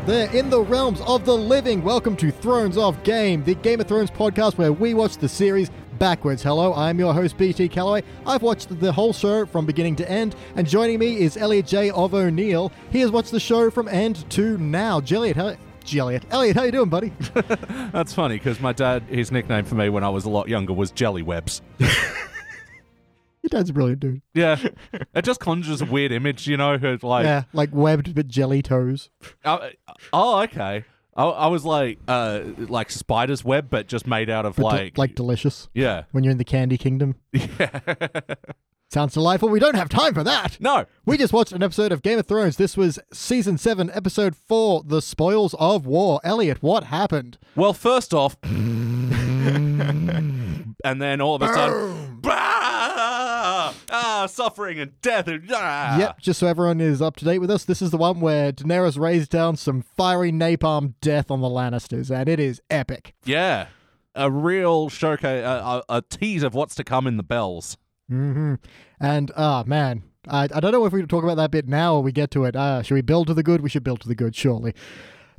out there in the realms of the living. Welcome to Thrones of Game, the Game of Thrones podcast where we watch the series backwards. Hello, I'm your host, BT Calloway. I've watched the whole show from beginning to end, and joining me is Elliot J. of O'Neill. He has watched the show from end to now. Elliot, how, Elliot, Elliot, how you doing, buddy? That's funny because my dad, his nickname for me when I was a lot younger was Jelly Webs. Your dad's a brilliant dude. Yeah, it just conjures a weird image, you know. who, Like, Yeah, like webbed but jelly toes. uh, oh, okay. I, I was like, uh, like spider's web, but just made out of But de- like, like delicious yeah, when you're in the candy kingdom. yeah. Sounds delightful. We don't have time for that. no, We just watched an episode of Game of Thrones. This was season 7, episode 4, The Spoils of War. Elliot, what happened? well, first off, and then all of a sudden! Ah, suffering and death. And, ah. Yep, just so everyone is up to date with us, this is the one where Daenerys raised down some fiery napalm death on the Lannisters, and it is epic. Yeah, a real showcase, a, a, a tease of what's to come in the bells. hmm And, ah, man, I, I don't know if we talk about that bit now or we get to it. Uh, should we build to the good? We should build to the good, surely.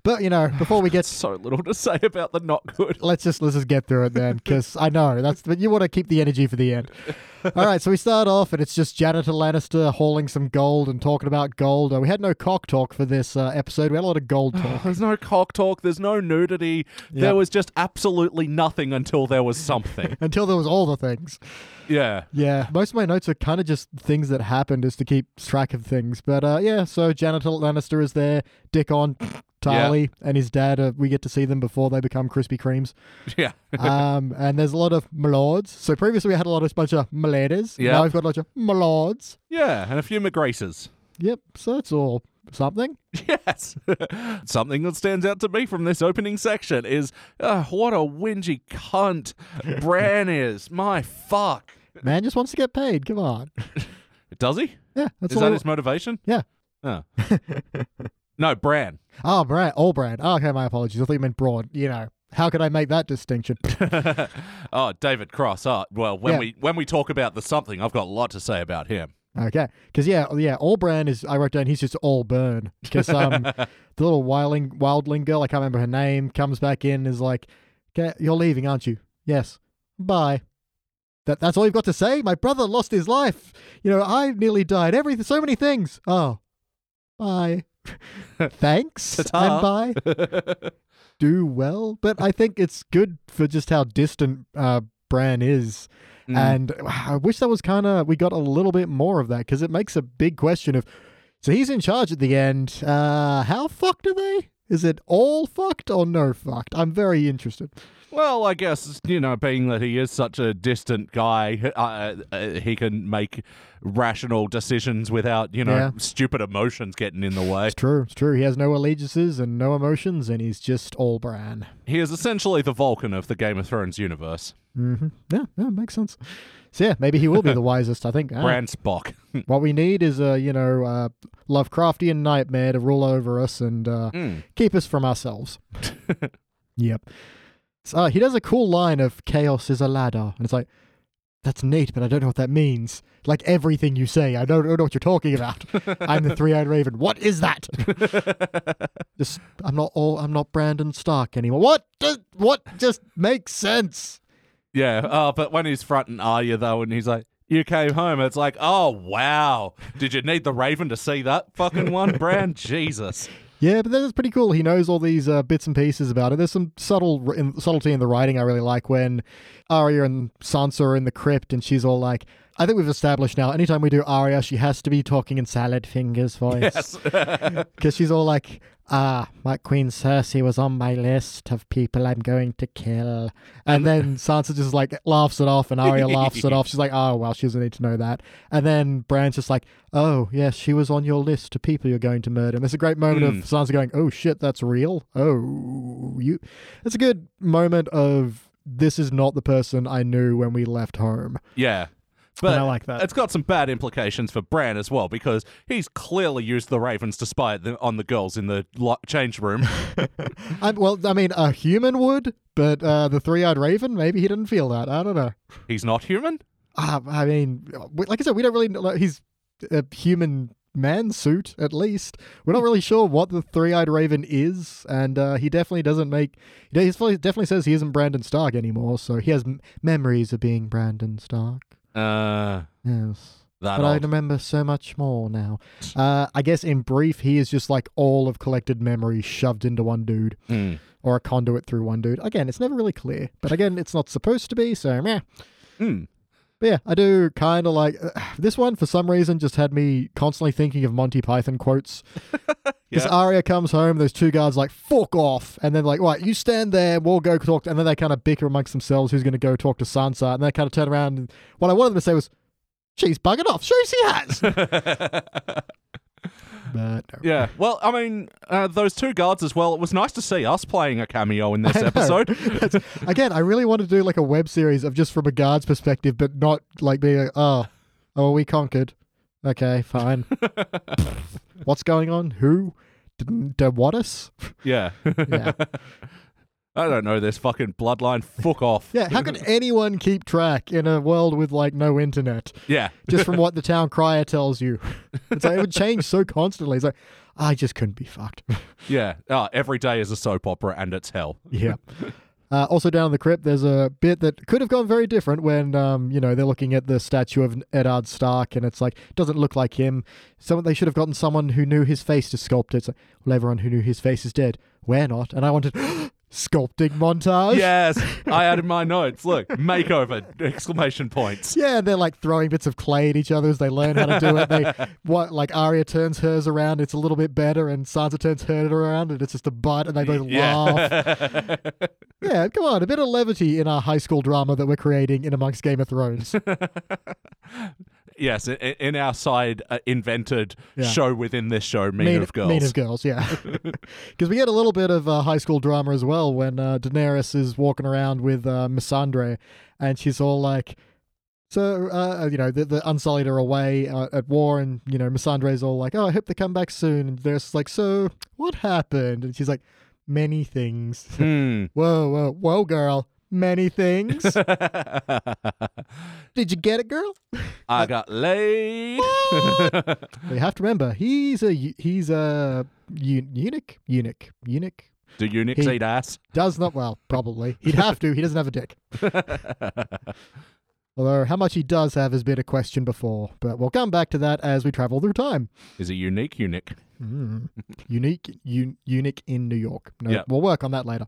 But, you know, before we get So little to say about the not good. let's just let's just get through it then, because I know that's but you want to keep the energy for the end. All right, so we start off and it's just Janitor Lannister hauling some gold and talking about gold. Uh, we had no cock talk for this uh, episode. We had a lot of gold talk There's no cock talk. There's no nudity. Yep. There was just absolutely nothing until there was something. until there was all the things. yeah. Yeah, most of my notes are kind of just things that happened, just to keep track of things. But uh, yeah, so Janitor Lannister is there, Dickon. Tarly and his dad, uh, we get to see them before they become Krispy Kremes. Yeah. um, and there's a lot of milords. So previously we had a lot of bunch of miladies. Yeah. Now we've got a bunch of milords. yeah. And a few McGraces. Yep. So it's all something. Yes. Something that stands out to me from this opening section is uh, what a whingy cunt Bran is. My fuck. Man just wants to get paid. Come on. Does he? Yeah. That's is all. that his motivation? Yeah. Oh. No, Bran. Oh, Brad. All Brad. Oh, okay, my apologies. I thought you meant broad. You know. How could I make that distinction? oh, David Cross. Oh, well, when Yeah. we when we talk about the something, I've got a lot to say about him. Okay, because yeah, yeah, all brand is. I wrote down he's just all burn because um, the little wildling wildling girl, I can't remember her name, comes back in is like, "Okay, you're leaving, aren't you?" Yes. Bye. That that's all you've got to say. My brother lost his life. You know, I nearly died. Everything, so many things. Oh, bye. Thanks Ta-ta. and bye. Do well, but I think it's good for just how distant uh, Bran is. Mm. And I wish that was kind of we got a little bit more of that because it makes a big question of. So he's in charge at the end. Uh, how fucked are they? Is it all fucked or no fucked? I'm very interested. Well, I guess you know, being that he is such a distant guy, uh, uh, he can make rational decisions without you know Yeah. stupid emotions getting in the way. It's true. It's true. He has no allegiances and no emotions, and he's just all Bran. He is essentially the Vulcan of the Game of Thrones universe. hmm Yeah, yeah, makes sense. So yeah, maybe he will be the wisest. I think. Ah, Bran Spock. What we need is a you know uh, Lovecraftian nightmare to rule over us and uh, Mm. keep us from ourselves. yep. So, uh, he does a cool line of "chaos is a ladder," and it's like, that's neat, but I don't know what that means. Like everything you say, I don't, don't know what you're talking about. I'm the three-eyed raven. What is that? just, I'm not all. I'm not Brandon Stark anymore. What? Does, what just makes sense? Yeah, uh, but when he's fronting Arya though, and he's like, "You came home," it's like, "Oh wow, did you need the Raven to see that fucking one, Bran? Jesus." Yeah, but that's pretty cool. He knows all these uh, bits and pieces about it. There's some subtle in, subtlety in the writing I really like when Arya and Sansa are in the crypt and she's all like, I think we've established now, anytime we do Arya, she has to be talking in salad fingers voice. Yes. Because she's all like, ah, my Queen Cersei was on my list of people I'm going to kill. And then Sansa just like laughs it off and Arya laughs it off. She's like, oh, well, she doesn't need to know that. And then Bran's just like, oh, yes, she was on your list of people you're going to murder. And there's a great moment of Sansa going, oh, shit, that's real. Oh, you. It's a good moment of this is not the person I knew when we left home. yeah. But I like that. It's got some bad implications for Bran as well because he's clearly used the Ravens to spy the, on the girls in the lo- change room. I, well, I mean, a human would, but uh, the three-eyed raven, maybe he didn't feel that. I don't know. he's not human. Uh, I mean, like I said, we don't really know. He's a human man suit at least. We're not really sure what the three-eyed raven is, and uh, he definitely doesn't make. He definitely says he isn't Brandon Stark anymore, so he has m- memories of being Brandon Stark. Uh, Yes. that but I remember so much more now. Uh, I guess in brief, he is just like all of collected memories shoved into one dude, Hmm. or a conduit through one dude. Again, it's never really clear, but again, it's not supposed to be. So, meh. Hmm. But yeah, I do kind of like uh, this one. For some reason, just had me constantly thinking of Monty Python quotes. Because Yeah. Arya comes home, those two guards like fuck off, and then like, right, you stand there, we'll go talk. And then they kind of bicker amongst themselves who's going to go talk to Sansa, and they kind of turn around. And what I wanted them to say was, "She's buggered off. Sure, she has." but no. Yeah. Well, I mean, uh, those two guards as well. It was nice to see us playing a cameo in this I episode. Again, I really want to do like a web series of just from a guard's perspective, but not like being like, oh, oh, we conquered. Okay, fine. What's going on? Who? Did, did what us? yeah. Yeah. I don't know this fucking bloodline. Fuck off. Yeah, how could anyone keep track in a world with like no internet? Yeah. Just from what the town crier tells you. It's like it would change so constantly. It's like, I just couldn't be fucked. Yeah. Uh, every day is a soap opera and it's hell. Yeah. Uh, also down in the crypt, there's a bit that could have gone very different when, um, you know, they're looking at the statue of Eddard Stark, and it's like doesn't look like him. Someone they should have gotten someone who knew his face to sculpt it. It's like, well, everyone who knew his face is dead. We're not, and I wanted sculpting montage. Yes. I added my notes. Look, makeover! Exclamation points. Yeah, and they're like throwing bits of clay at each other as they learn how to do it. They what like Arya turns hers around, it's a little bit better, and Sansa turns hers around, and it's just a butt, and they both laugh. Yeah. Yeah, come on, a bit of levity in our high school drama that we're creating in amongst Game of Thrones. Yes. In our side uh, invented Yeah. show within this show, Mean, of Girls. Mean of girls, yeah. Because we get a little bit of uh, high school drama as well when uh, Daenerys is walking around with uh, Missandre, and she's all like, so, uh, you know, the, the Unsullied are away uh, at war, and, you know, Missandre's all like, oh, I hope they come back soon. And is like, so, what happened? And she's like, many things. Hmm. whoa, whoa, whoa, girl. Many things. Did you get it, girl? I got laid. You have to remember, he's a he's a eu- eunuch, eunuch, eunuch. Do eunuchs He- eat ass? Does not well, probably. He'd have to. He doesn't have a dick. Although how much he does have has been a question before, but we'll come back to that as we travel through time. Is a unique eunuch? Mm. Unique, un- eunuch in New York. No, Yeah. we'll work on that later.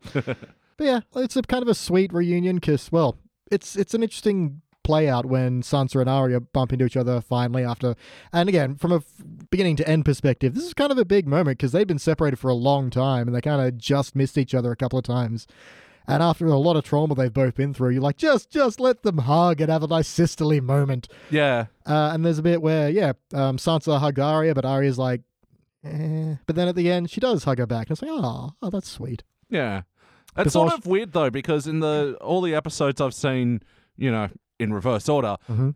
But yeah, it's a kind of a sweet reunion because, well, it's it's an interesting play out when Sansa and Arya bump into each other finally after. And again, from a f- beginning to end perspective, this is kind of a big moment because they've been separated for a long time and they kind of just missed each other a couple of times. And after a lot of trauma they've both been through, you're like, just just let them hug and have a nice sisterly moment. Yeah. Uh, and there's a bit where, yeah, um, Sansa hugged Arya, but Arya's like, eh. But then at the end, she does hug her back. And it's like, oh, oh that's sweet. Yeah. It's Before sort of weird though because in the all the episodes I've seen, you know, in reverse order, Mm-hmm.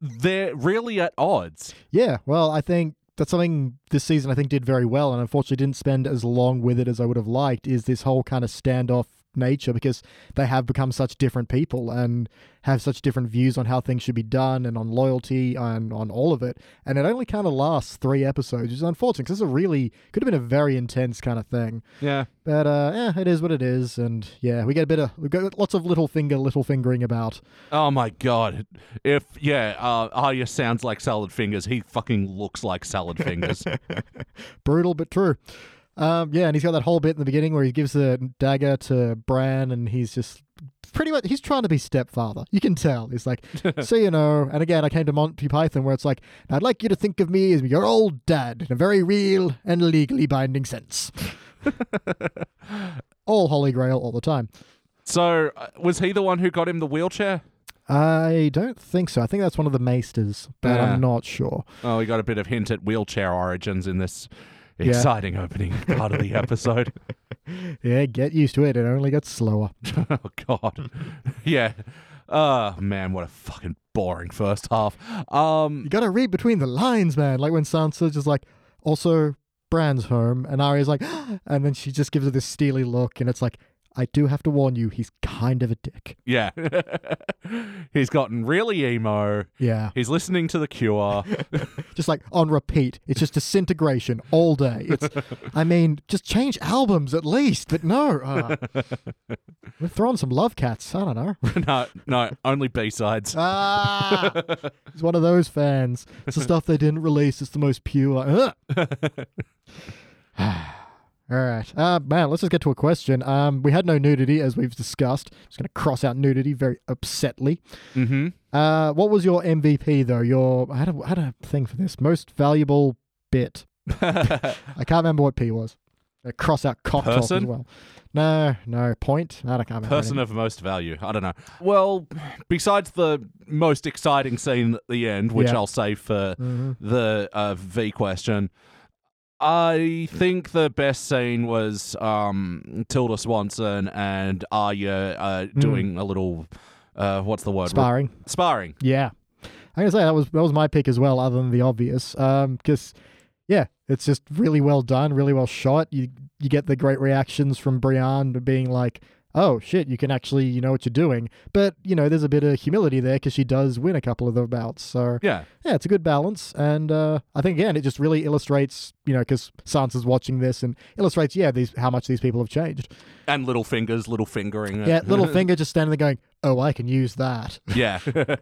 they're really at odds. Yeah, well, I think that's something this season I think did very well, and unfortunately didn't spend as long with it as I would have liked. Is this whole kind of standoff nature because they have become such different people and have such different views on how things should be done and on loyalty and on all of it. And it only kind of lasts three episodes, which is unfortunate because it's a really could have been a very intense kind of thing. Yeah. But uh, yeah, it is what it is, and yeah, we get a bit of we got lots of little finger, little fingering about. Oh my god. If yeah, uh Arya sounds like salad fingers, he fucking looks like salad fingers. Brutal but true. Um, yeah, and he's got that whole bit in the beginning where he gives the dagger to Bran, and he's just pretty much he's trying to be stepfather. You can tell. He's like, so you know. And again, I came to Monty Python where it's like, I'd like you to think of me as your old dad in a very real and legally binding sense. all Holy Grail all the time. so uh, was he the one who got him the wheelchair? I don't think so. I think that's one of the maesters, but Yeah. I'm not sure. Oh, we got a bit of hint at wheelchair origins in this. Exciting opening part of the episode. Yeah, get used to it. It only gets slower. oh god. yeah. Oh man, what a fucking boring first half. Um You gotta read between the lines, man. Like when Sansa's just like, also, Bran's home, and Arya's like, and then she just gives her this steely look, and it's like, I do have to warn you, he's kind of a dick. Yeah. He's gotten really emo. Yeah. He's listening to The Cure. Just like on repeat. It's just disintegration all day. It's, I mean, just change albums at least, but no. Uh, we're throwing some love cats. I don't know. no, no, only B-sides. Ah, he's one of those fans. It's the stuff they didn't release. It's the most pure. Ugh. All right, uh, man. Let's just get to a question. Um, we had no nudity as we've discussed. Just gonna cross out nudity very upsetly. mm-hmm. Uh, what was your MVP though? Your I had a, I had a thing for this most valuable bit. I can't remember what P was. Uh, cross out cock as Person? well. No, no point. I don't can't. Person of most value. I don't know. Well, besides the most exciting scene at the end, which Yeah. I'll save for hmm the uh, V question, I think the best scene was um, Tilda Swinton and Arya uh, doing a little. Uh, what's the word? Sparring. Sparring. Yeah, I'm gonna say that was that was my pick as well, other than the obvious. Um, because yeah, it's just really well done, really well shot. You you get the great reactions from Brienne being like, "Oh shit, you can actually you know what you're doing." But you know, there's a bit of humility there because she does win a couple of the bouts. So Yeah. yeah, it's a good balance, and uh, I think again, it just really illustrates you know because Sansa's watching this and illustrates yeah these how much these people have changed. And little fingers, little fingering. it. Yeah, Littlefinger just standing there going, "Oh, I can use that." Yeah.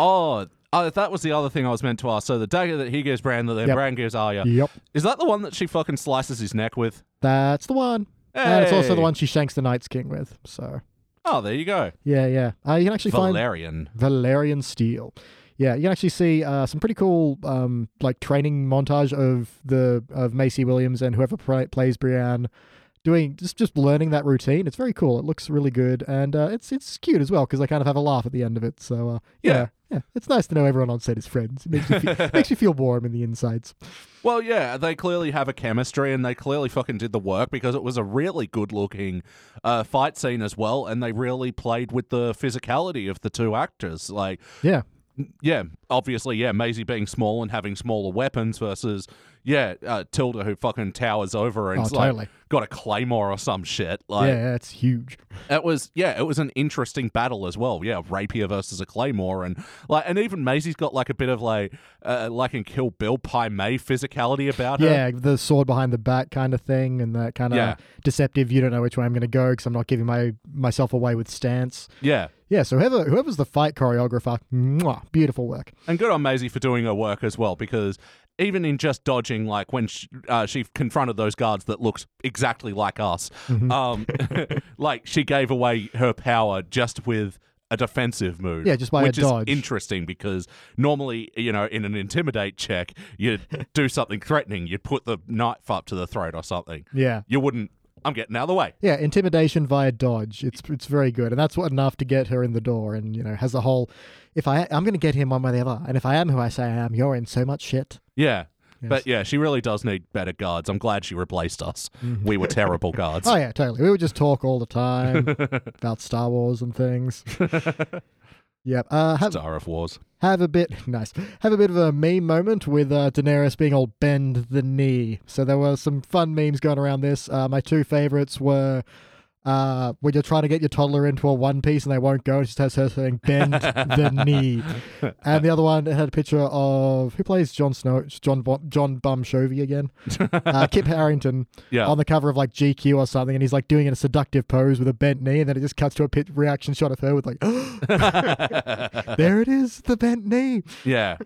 oh, uh, that was the other thing I was meant to ask. So the dagger that he gives Bran, that then Yep. Bran gives Arya, Yep, is that the one that she fucking slices his neck with? that's the one. And it's also the one she shanks the Night's King with. So Oh, there you go. yeah, yeah. Uh, you can actually find Valyrian. Valyrian steel. Yeah, you can actually see uh, some pretty cool um, like training montage of the of Maisie Williams and whoever pra- plays Brienne doing just just learning that routine. It's very cool. It looks really good and uh, it's it's cute as well because they kind of have a laugh at the end of it. So uh, yeah. Yeah. yeah, it's nice to know everyone on set is friends. It makes you feel, makes you feel warm in the insides. Well, yeah, they clearly have a chemistry and they clearly fucking did the work because it was a really good looking uh, fight scene as well. And they really played with the physicality of the two actors. Like, Yeah, yeah, obviously, yeah, Maisie being small and having smaller weapons versus, yeah, uh, Tilda who fucking towers over and Oh, like totally. got a claymore or some shit. Like, yeah, it's huge. it was, yeah, it was an interesting battle as well. Yeah, rapier versus a claymore, and like, and even Maisie's got like a bit of like, uh, like in Kill Bill, Pai Mei physicality about her. Yeah, the sword behind the back kind of thing, and that kind of Yeah. deceptive. You don't know which way I'm going to go because I'm not giving my myself away with stance. yeah. Yeah, so whoever whoever's the fight choreographer, mwah, beautiful work. And good on Maisie for doing her work as well, because even in just dodging, like when she, uh, she confronted those guards that looked exactly like us, Mm-hmm. um, like she gave away her power just with a defensive move. Yeah, just by a which dodge. is interesting because normally, you know, in an intimidate check, you'd do something threatening, you'd put the knife up to the throat or something. Yeah, You wouldn't. I'm getting out of the way. yeah, intimidation via dodge. It's it's very good, and that's what enough to get her in the door. And you know, has the whole, if I I'm going to get him one way or the other, and if I am who I say I am, you're in so much shit. Yeah. Yes. But yeah, she really does need better guards. I'm glad she replaced us. We were terrible guards. Oh yeah, totally. We would just talk all the time about Star Wars and things. yep. Uh, have Star of Wars. have a bit nice. Have a bit of a meme moment with uh, Daenerys being all bend the knee. So there were some fun memes going around this. Uh, my two favorites were uh, when you're trying to get your toddler into a one piece and they won't go. It just has her saying bend the knee, and the other one had a picture of who plays Jon Snow, John John Bum Shovey again, uh, Kit Harington Yeah. on the cover of like GQ or something, and he's like doing in a seductive pose with a bent knee, and then it just cuts to a pit reaction shot of her with like, there it is, the bent knee. yeah.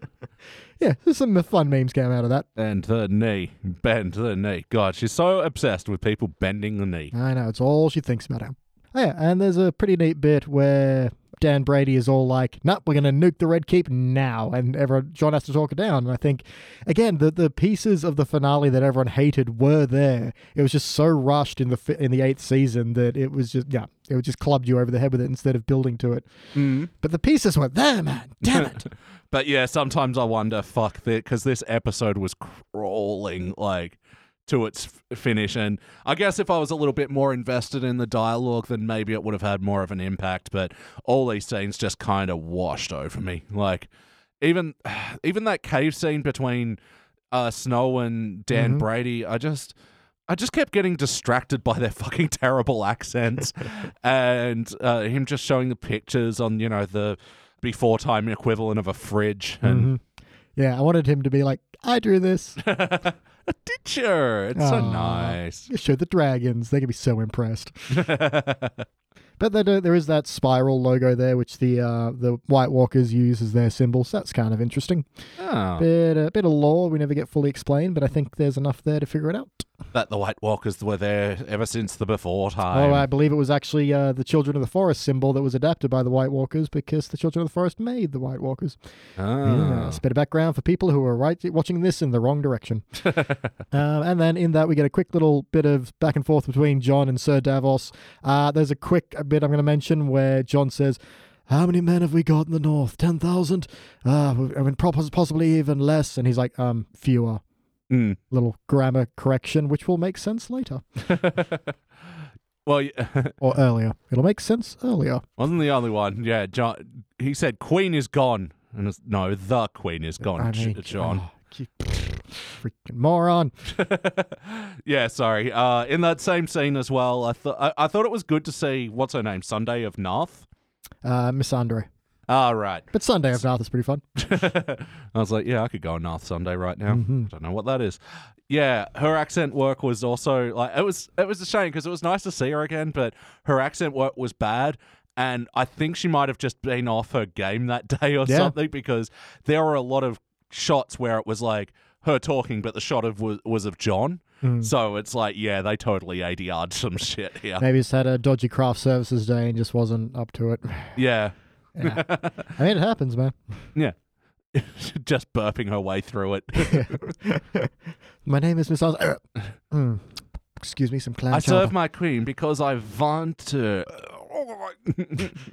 Yeah, there's some fun memes came out of that. And the knee. Bend the knee. God, she's so obsessed with people bending the knee. I know it's all she thinks about him. Oh yeah, and there's a pretty neat bit where Dan Brady is all like, "Nope, we're gonna nuke the Red Keep now," and everyone Jon has to talk it down. And I think, again, the the pieces of the finale that everyone hated were there. It was just so rushed in the in the eighth season that it was just yeah, it would just clubbed you over the head with it instead of building to it. Mm. But the pieces were there, man. Damn it. But yeah, sometimes I wonder, fuck, that, because this episode was crawling like to its finish, and I guess if I was a little bit more invested in the dialogue, then maybe it would have had more of an impact. But all these scenes just kind of washed over me. Like even even that cave scene between uh, Snow and Dan Mhm. Brady, I just. I just kept getting distracted by their fucking terrible accents, and uh, him just showing the pictures on you know the before time equivalent of a fridge and. Mhm. Yeah, I wanted him to be like, I drew this. A teacher. It's so Aw. nice. You show the dragons. They're going to be so impressed. But there, do- there is that spiral logo there, which the uh, the White Walkers use as their symbol. So That's kind of interesting. oh, Bit, a bit of lore we never get fully explained, but I think there's enough there to figure it out. That the White Walkers were there ever since the before time. Oh, I believe it was actually uh, the Children of the Forest symbol that was adapted by the White Walkers because the Children of the Forest made the White Walkers. Ah. Yeah, it's a bit of background for people who are right watching this in the wrong direction. um, and then in that, we get a quick little bit of back and forth between Jon and Sir Davos. Uh, there's a quick bit I'm going to mention where Jon says, how many men have we got in the north? 10,000? Uh, I mean, possibly even less. And he's like, um, fewer. Mm. Little grammar correction, which will make sense later well, or earlier. It'll make sense earlier. wasn't the only one. Yeah, Jon. He said Queen is gone, and it's, no, the Queen is gone. I mean, Jon. oh, freaking moron. yeah, sorry. Uh, in that same scene as well, I thought I-, I thought it was good to see what's her name, Sunday of Narth. Uh, Miss Andre. Ah, right. But Sunday of North is pretty fun. I was like, yeah, I could go on North Sunday right now. Mhm. I don't know what that is. Yeah, her accent work was also like it was. It was a shame because it was nice to see her again, but her accent work was bad. And I think she might have just been off her game that day or Yeah. something because there were a lot of shots where it was like her talking, but the shot of was, was of Jon. Mm. So it's like, yeah, they totally ADR'd some shit here. Maybe he's had a dodgy craft services day and just wasn't up to it. Yeah, Yeah. I mean, it happens, man. yeah. just burping her way through it. My name is Miss Andre. Mm. Excuse me, some clam I chowder. serve my queen because I want to.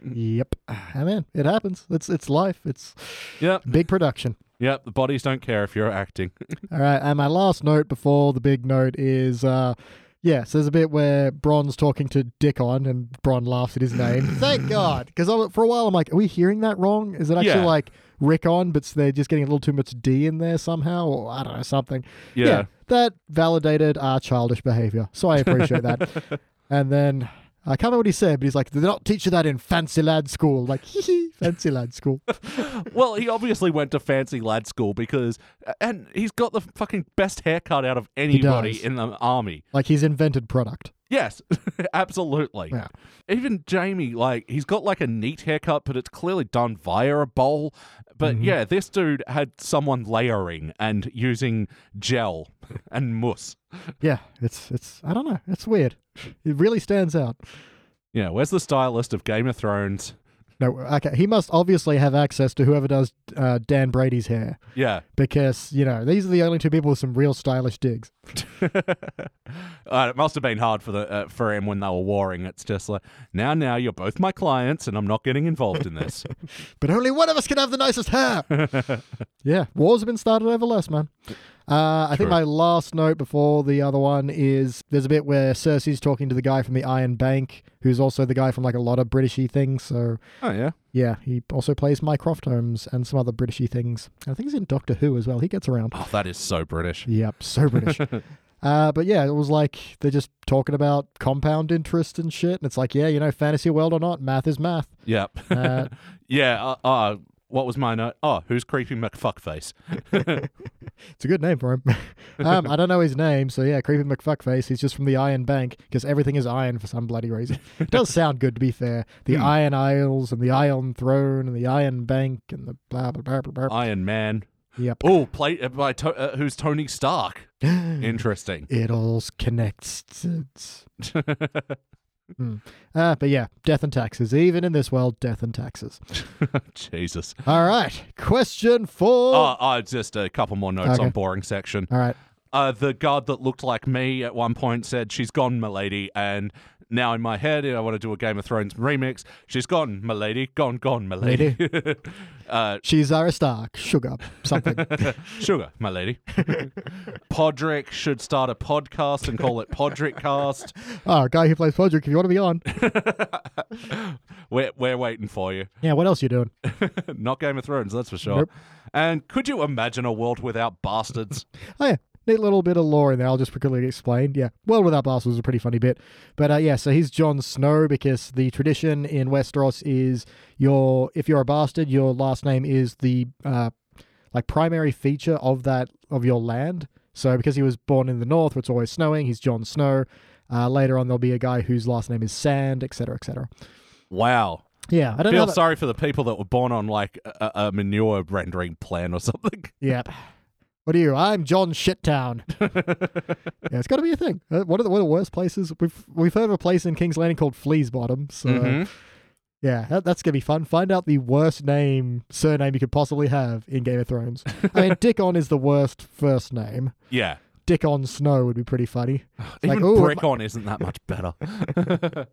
Yep. I mean, it happens. It's it's life. It's yep, big production. yep. The bodies don't care if you're acting. All right, and my last note before the big note is uh yes, there's a bit where Bronn's talking to Dickon and Bronn laughs at his name. Thank God, because for a while I'm like, are we hearing that wrong? Is it actually Yeah. like Rickon, but they're just getting a little too much D in there somehow, or I don't know something. Yeah. that validated our childish behavior, so I appreciate that. and then I can't remember what he said, but he's like, "They don't teach you that in fancy lad school." Like, hee fancy lad school. well, he obviously went to fancy lad school because, and he's got the fucking best haircut out of anybody in the army. like he's invented product. Yes, absolutely. Yeah. Even Jaime, like, he's got like a neat haircut, but it's clearly done via a bowl. But Mhm. yeah, this dude had someone layering and using gel and mousse. Yeah, it's it's I don't know, it's weird. It really stands out. Yeah, where's the stylist of Game of Thrones? No, okay, he must obviously have access to whoever does uh, Dan Brady's hair Yeah. because you know these are the only two people with some real stylish digs. uh, it must have been hard for the uh, for him when they were warring. It's just like now, now you're both my clients, and I'm not getting involved in this. But only one of us can have the nicest hair. yeah, wars have been started over less, man. Uh, I think my last note before the other one is there's a bit where Cersei's talking to the guy from the Iron Bank, who's also the guy from like a lot of Britishy things. So oh yeah, yeah, he also plays Mycroft Holmes and some other Britishy things. I think he's in Doctor Who as well. He gets around. oh that is so British. Yep, so British. uh, but yeah, it was like they're just talking about compound interest and shit, and it's like, yeah, you know, fantasy world or not, math is math. Yep. Uh, yeah. Uh, uh, what was my note? Oh, who's creepy McFuckface? It's a good name for him. um, I don't know his name, so yeah, Creepy McFuckface. He's just from the Iron Bank because everything is iron for some bloody reason. It does sound good, to be fair. The Hmm. Iron Isles and the Iron Throne and the Iron Bank and the blah blah blah blah. blah. Iron Man. Yep. Oh, play uh, by to- uh, who's Tony Stark? Interesting. it all connects. Hmm. Uh, but yeah, death and taxes. Even in this world, death and taxes. Jesus. All right, question four. Oh, oh, just a couple more notes Okay. on boring section. All right. Uh, the guard that looked like me at one point said, "She's gone, milady," and now in my head, I want to do a Game of Thrones remix. She's gone, milady. Gone, gone, milady. uh, She's Arya Stark. Sugar. Something. sugar, my lady. Podrick should start a podcast and call it Podrick Cast. oh, guy who plays Podrick, if you want to be on. We're, we're waiting for you. Yeah, what else you doing? Not Game of Thrones, that's for sure. Nope. And could you imagine a world without bastards? Oh yeah, neat little bit of lore in there. I'll just quickly explain. Yeah, World Without Bastards is a pretty funny bit. But uh, yeah, so he's Jon Snow because the tradition in Westeros is your if you're a bastard, your last name is the uh, like primary feature of that of your land. So because he was born in the north where it's always snowing, he's Jon Snow. Uh, later on, there'll be a guy whose last name is Sand, etc., etc. Wow. Yeah, I don't know. feel sorry for the people that were born on like a, a manure rendering plan or something. Yep. What are you? I'm John Shittown. yeah, it's got to be a thing. Uh, One of the one of the worst places we've we've heard of a place in King's Landing called Fleas Bottom. So Mhm. yeah, that, that's gonna be fun. Find out the worst name surname you could possibly have in Game of Thrones. I mean, Dickon is the worst first name. Yeah. Dickon Snow would be pretty funny. like, Even ooh, Rickon isn't that much better.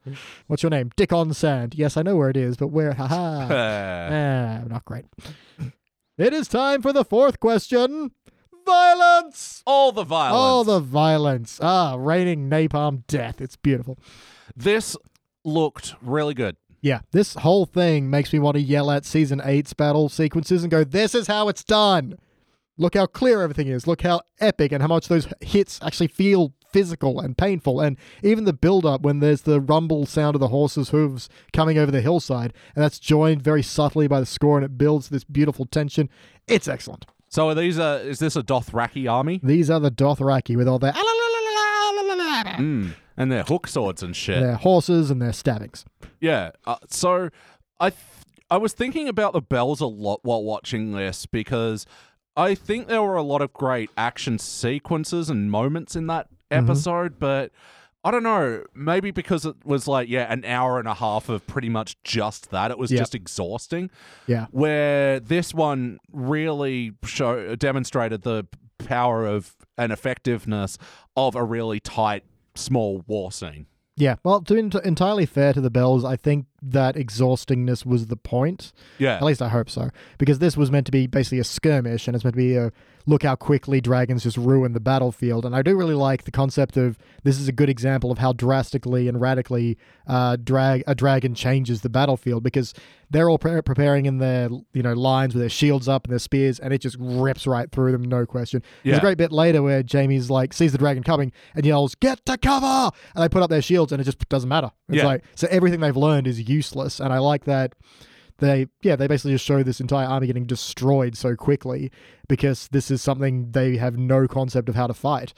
What's your name? Dickon Sand. Yes, I know where it is, but where? Haha. Uh, ah, not great. It is time for the fourth question. Violence. all the violence. All the violence. Ah, raining napalm death. It's beautiful. This looked really good. Yeah, this whole thing makes me want to yell at season eight's battle sequences and go, "This is how it's done." Look how clear everything is. Look how epic and how much those hits actually feel physical and painful. And even the build up when there's the rumble sound of the horse's hooves coming over the hillside, and that's joined very subtly by the score, and it builds this beautiful tension. It's excellent. So are these uh is this a Dothraki army? These are the Dothraki with all their Mm. And their hook swords and shit. their horses and their stabbings. Yeah. Uh, so I th- I was thinking about the bells a lot while watching this because I think there were a lot of great action sequences and moments in that Mm-hmm. episode, but I don't know, maybe because it was like yeah, an hour and a half of pretty much just that. It was Yep. just exhausting. Yeah. Where this one really show demonstrated the power of and effectiveness of a really tight small war scene. Yeah, well, to be ent- entirely fair to the Bells, I think that exhaustingness was the point. Yeah. At least I hope so. Because this was meant to be basically a skirmish, and it's meant to be a look how quickly dragons just ruin the battlefield. And I do really like the concept of this is a good example of how drastically and radically uh, drag a dragon changes the battlefield because they're all pre- preparing in their you know lines with their shields up and their spears, and it just rips right through them, no question. There's a great bit later where Jaime's like sees the dragon coming and yells, "Get to cover!" and they put up their shields, and it just doesn't matter. It's Yeah. like so everything they've learned is useless, and I like that they yeah they basically just show this entire army getting destroyed so quickly because this is something they have no concept of how to fight.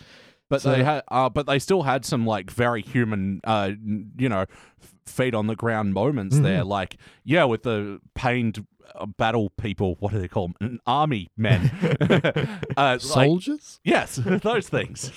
But So- they had, uh, but they still had some like very human, uh, you know, feet on the ground moments there. Mm-hmm. Like, yeah, with the pained uh, battle people. What do they call them? Army men. uh, like- Soldiers? yes, those things.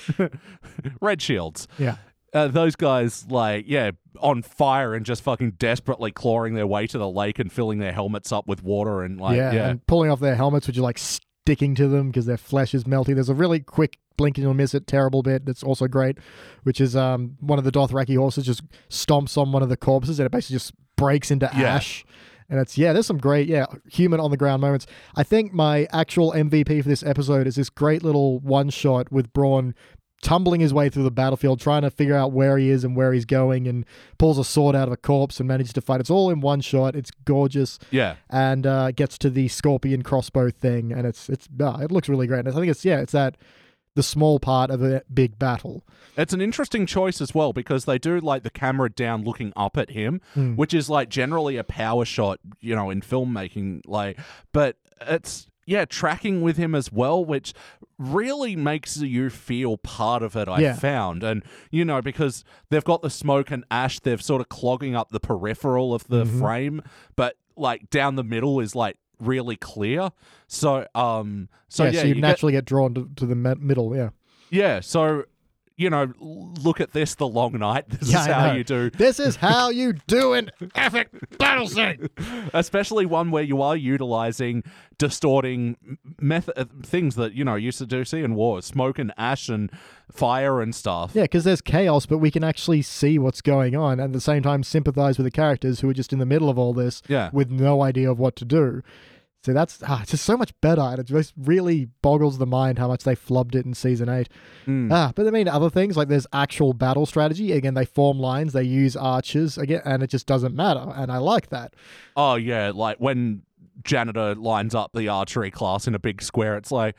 Red shields. yeah. Uh, those guys, like, yeah, on fire and just fucking desperately clawing their way to the lake and filling their helmets up with water and like, yeah, yeah, and pulling off their helmets, which are like sticking to them because their flesh is melty. There's a really quick blink and you'll miss it terrible bit that's also great, which is um one of the Dothraki horses just stomps on one of the corpses and it basically just breaks into Yeah. ash. And it's yeah, there's some great yeah human on the ground moments. I think my actual MVP for this episode is this great little one shot with Braun tumbling his way through the battlefield, trying to figure out where he is and where he's going, and pulls a sword out of a corpse and manages to fight. It's all in one shot. It's gorgeous yeah. and uh, gets to the scorpion crossbow thing, and it's it's uh, it looks really great. And I think it's yeah, it's that the small part of a big battle. It's an interesting choice as well because they do like the camera down looking up at him, Hmm. which is like generally a power shot, you know, in filmmaking. Like, but it's yeah, tracking with him as well, which really makes you feel part of it. I Yeah. found, and you know, because they've got the smoke and ash, they're sort of clogging up the peripheral of the Mhm. frame, but like down the middle is like really clear. So, um, so yeah, yeah, so you, you get- naturally get drawn to, to the middle. Yeah, yeah, so you know, look at this the long night. This Yeah, is how you do, this is how you do an epic battle scene. especially one where you are utilizing distorting method uh, things that you know used to do see in wars, smoke and ash and fire and stuff. Yeah, because there's chaos, but we can actually see what's going on, and at the same time sympathize with the characters who are just in the middle of all this Yeah. with no idea of what to do. So that's ah, it's just so much better, and it just really boggles the mind how much they flubbed it in season eight. Mm. Ah, but I mean other things like there's actual battle strategy. Again, they form lines, they use archers again, and it just doesn't matter, and I like that. Oh yeah, like when janitor lines up the archery class in a big square, it's like.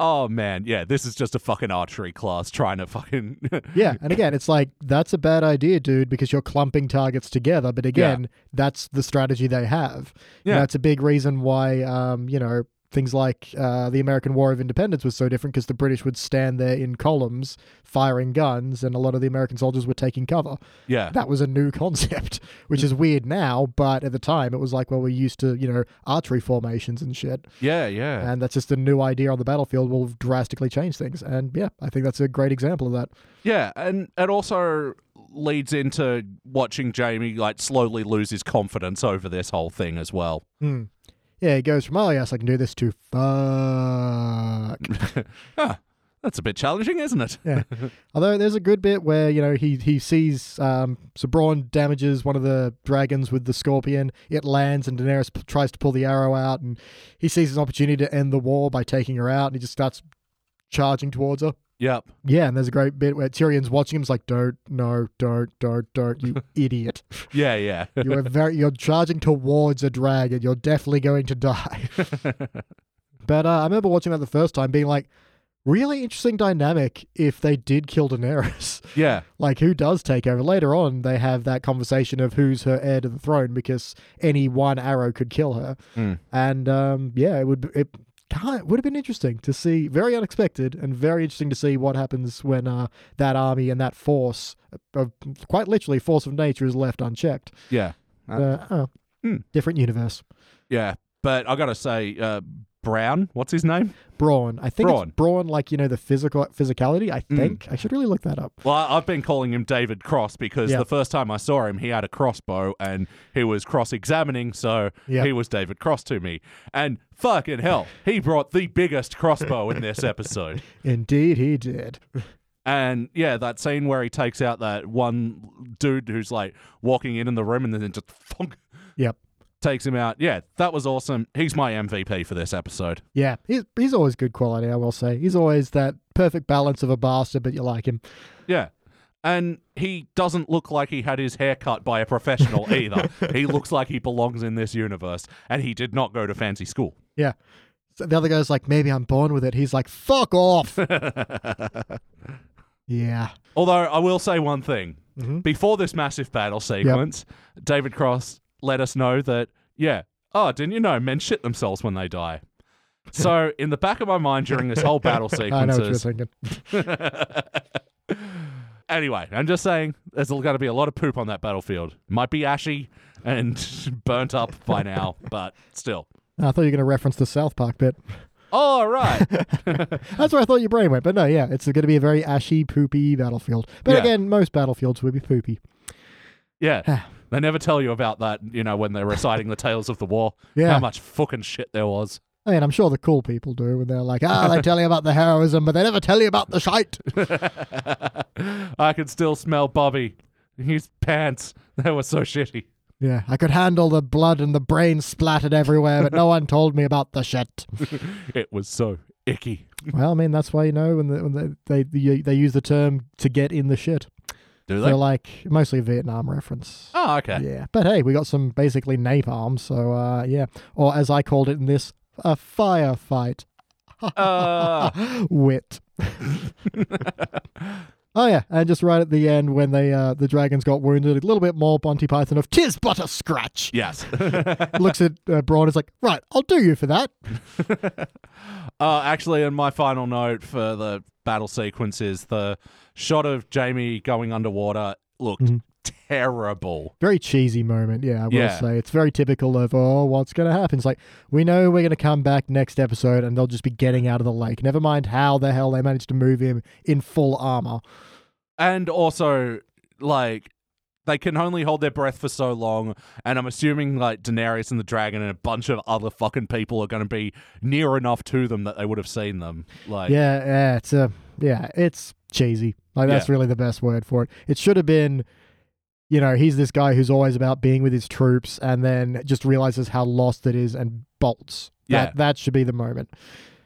Oh man, yeah, this is just a fucking archery class trying to fucking Yeah, and again, it's like that's a bad idea, dude, because you're clumping targets together. But again, that's the strategy they have. You know, Yeah. it's a big reason why, um, you know, things like uh, the American War of Independence was so different because the British would stand there in columns firing guns, and a lot of the American soldiers were taking cover. Yeah. That was a new concept, which is weird now, but at the time it was like, well, we're used to, you know, archery formations and shit. Yeah, yeah. And that's just a new idea on the battlefield will drastically change things. And yeah, I think that's a great example of that. Yeah, and it also leads into watching Jaime like slowly lose his confidence over this whole thing as well. Hmm. Yeah, it goes from, oh, yes, I can do this to fuck. huh, that's a bit challenging, isn't it? Yeah. Although there's a good bit where, you know, he, he sees um, so Braun damages one of the dragons with the scorpion. It lands and Daenerys p- tries to pull the arrow out and he sees an opportunity to end the war by taking her out and he just starts charging towards her. Yep. Yeah, and there's a great bit where Tyrion's watching him. He's like, "Don't, no, don't, don't, don't, you idiot! Yeah, yeah. You are very, you're charging towards a dragon. You're definitely going to die." but uh, I remember watching that the first time, being like, "Really interesting dynamic if they did kill Daenerys. yeah. like, who does take over?" Later on, they have that conversation of who's her heir to the throne because any one arrow could kill her. Mm. And um, yeah, it would it kind would have been interesting to see, very unexpected, and very interesting to see what happens when uh, that army and that force, uh, quite literally, force of nature, is left unchecked. Yeah. Uh, oh, Hmm. different universe. Yeah. But I gotta say, uh, Brown, what's his name? Brawn, I think Brawn. it's Brawn, like you know the physical physicality. I Mm. think I should really look that up. Well, I've been calling him David Cross because Yeah. the first time I saw him, he had a crossbow and he was cross examining, so Yeah. he was David Cross to me. And fucking hell, he brought the biggest crossbow in this episode. Indeed, he did. And yeah, that scene where he takes out that one dude who's like walking in in the room and then just thunk, Yep. Takes him out. Yeah, that was awesome. He's my MVP for this episode. Yeah, he's he's always good quality. I will say he's always that perfect balance of a bastard, but you like him. Yeah. And he doesn't look like he had his hair cut by a professional either. he looks like he belongs in this universe, and he did not go to fancy school. Yeah. So the other guy's like, maybe I'm born with it. He's like, fuck off. yeah. Although I will say one thing: Mhm. before this massive battle sequence, David Cross let us know that yeah, oh, didn't you know men shit themselves when they die? So in the back of my mind during this whole battle sequence, I know what you're thinking. anyway, I'm just saying there's going to be a lot of poop on that battlefield. Might be ashy and burnt up by now, but still. I thought you were going to reference the South Park bit. Oh all right. That's where I thought your brain went. But no, yeah, it's going to be a very ashy, poopy battlefield. But Yeah. again, most battlefields will be poopy. Yeah. They never tell you about that, you know, when they're reciting the tales of the war. Yeah. How much fucking shit there was. I mean, I'm sure the cool people do, and they're like, ah, they tell you about the heroism, but they never tell you about the shite. I can still smell Bobby. His pants. They were so shitty. Yeah, I could handle the blood and the brains splattered everywhere, but no one told me about the shit. It was so icky. Well, I mean, that's why you know when, the, when they, they they use the term to get in the shit. Do They're like mostly a Vietnam reference. Oh, okay. Yeah, but hey, we got some basically napalm, so uh, yeah, or as I called it in this, a firefight. Uh, Wit. oh yeah, and just right at the end when they uh, the dragons got wounded, a little bit more Monty Python of "Tis but a scratch." yes. Looks at uh, Braun, is like, right, I'll do you for that. uh, actually, in my final note for the battle sequences. the shot of Jaime going underwater looked Mhm. terrible. Very cheesy moment, yeah, I will Yeah. say. It's very typical of, oh, what's going to happen? It's like, we know we're going to come back next episode and they'll just be getting out of the lake. Never mind how the hell they managed to move him in full armor. And also, like, they can only hold their breath for so long. And I'm assuming, like, Daenerys and the dragon and a bunch of other fucking people are going to be near enough to them that they would have seen them. Like, Yeah, yeah, it's a, yeah, it's cheesy. Like, that's Yeah. really the best word for it. It should have been, you know, he's this guy who's always about being with his troops and then just realizes how lost it is and bolts. Yeah. That, that should be the moment.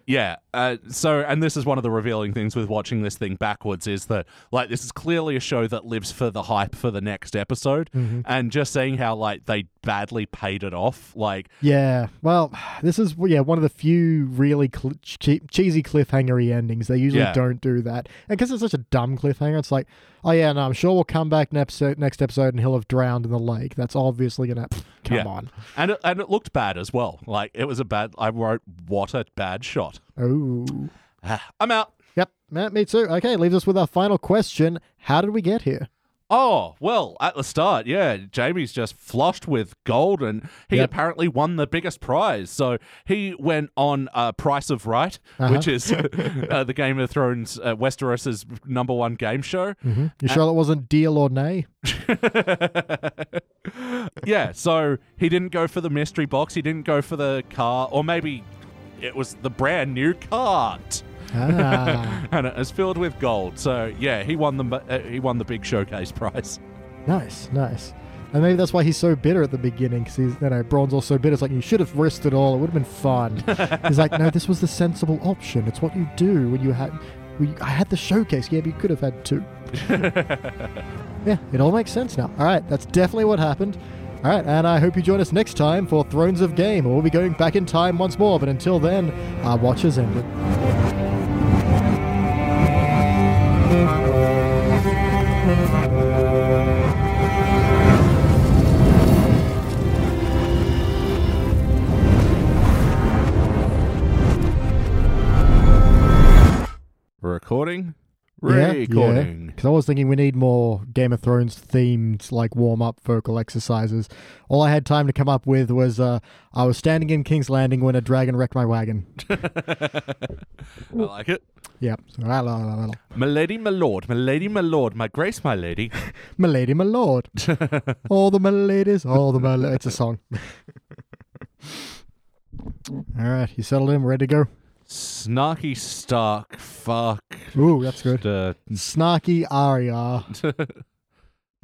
Yeah. Uh, so, and this is one of the revealing things with watching this thing backwards is that, like, this is clearly a show that lives for the hype for the next episode. Mm-hmm. And just seeing how, like, they badly paid it off. Like, Yeah, well, this is yeah one of the few really cl- che- cheesy cliffhangery endings. They usually Yeah. don't do that, and because it's such a dumb cliffhanger, it's like, oh yeah, no, I'm sure we'll come back next next episode and he'll have drowned in the lake. That's obviously gonna pff, come Yeah. on. and it, and it looked bad as well. Like, it was a bad, I wrote, what a bad shot. Oh, I'm out. yep, yeah, me too. Okay, leaves us with our final question: How did we get here? Oh, well, at the start, yeah, Jaime's just flushed with gold and he Yep. apparently won the biggest prize. So he went on uh, Price of Right, Uh-huh. which is uh, the Game of Thrones, uh, Westeros's number one game show. Mm-hmm. You sure that wasn't deal or nay? yeah, so he didn't go for the mystery box, he didn't go for the car, or maybe it was the brand new cart. Ah, And was filled with gold. So yeah, he won the uh, he won the big showcase prize. nice, nice. And maybe that's why he's so bitter at the beginning, because he's, you know, Bronn's all so bitter. It's like, you should have risked it all. It would have been fun. he's like, no, this was the sensible option. It's what you do when you had. When I had the showcase. Yeah, but you could have had two. yeah, it all makes sense now. All right, that's definitely what happened. All right, and I hope you join us next time for Thrones of Game. We'll be going back in time once more, but until then, our watch has ended. Recording? Yeah, Recording. Because I was thinking we need more Game of Thrones themed, like warm up vocal exercises. All I had time to come up with was uh, I was standing in King's Landing when a dragon wrecked my wagon. I like it. Yep. My lady, my lord, my lady, my lord, my grace, my lady. My lady, my lord. all the my ladies, all the my. It's a song. all right, you settled in, we're ready to go. Snarky Stark, fuck. Ooh, that's good. Uh, Snarky Arya.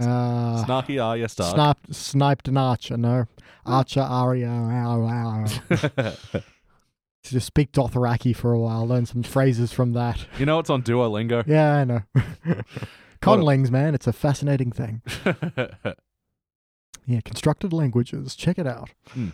Uh, Snarky Arya Stark. sniped, sniped an archer. No, Archer Arya. Just speak Dothraki for a while. Learn some phrases from that. you know it's on Duolingo. Yeah, I know. Conlangs, man, it's a fascinating thing. Yeah, constructed languages. Check it out. Hmm.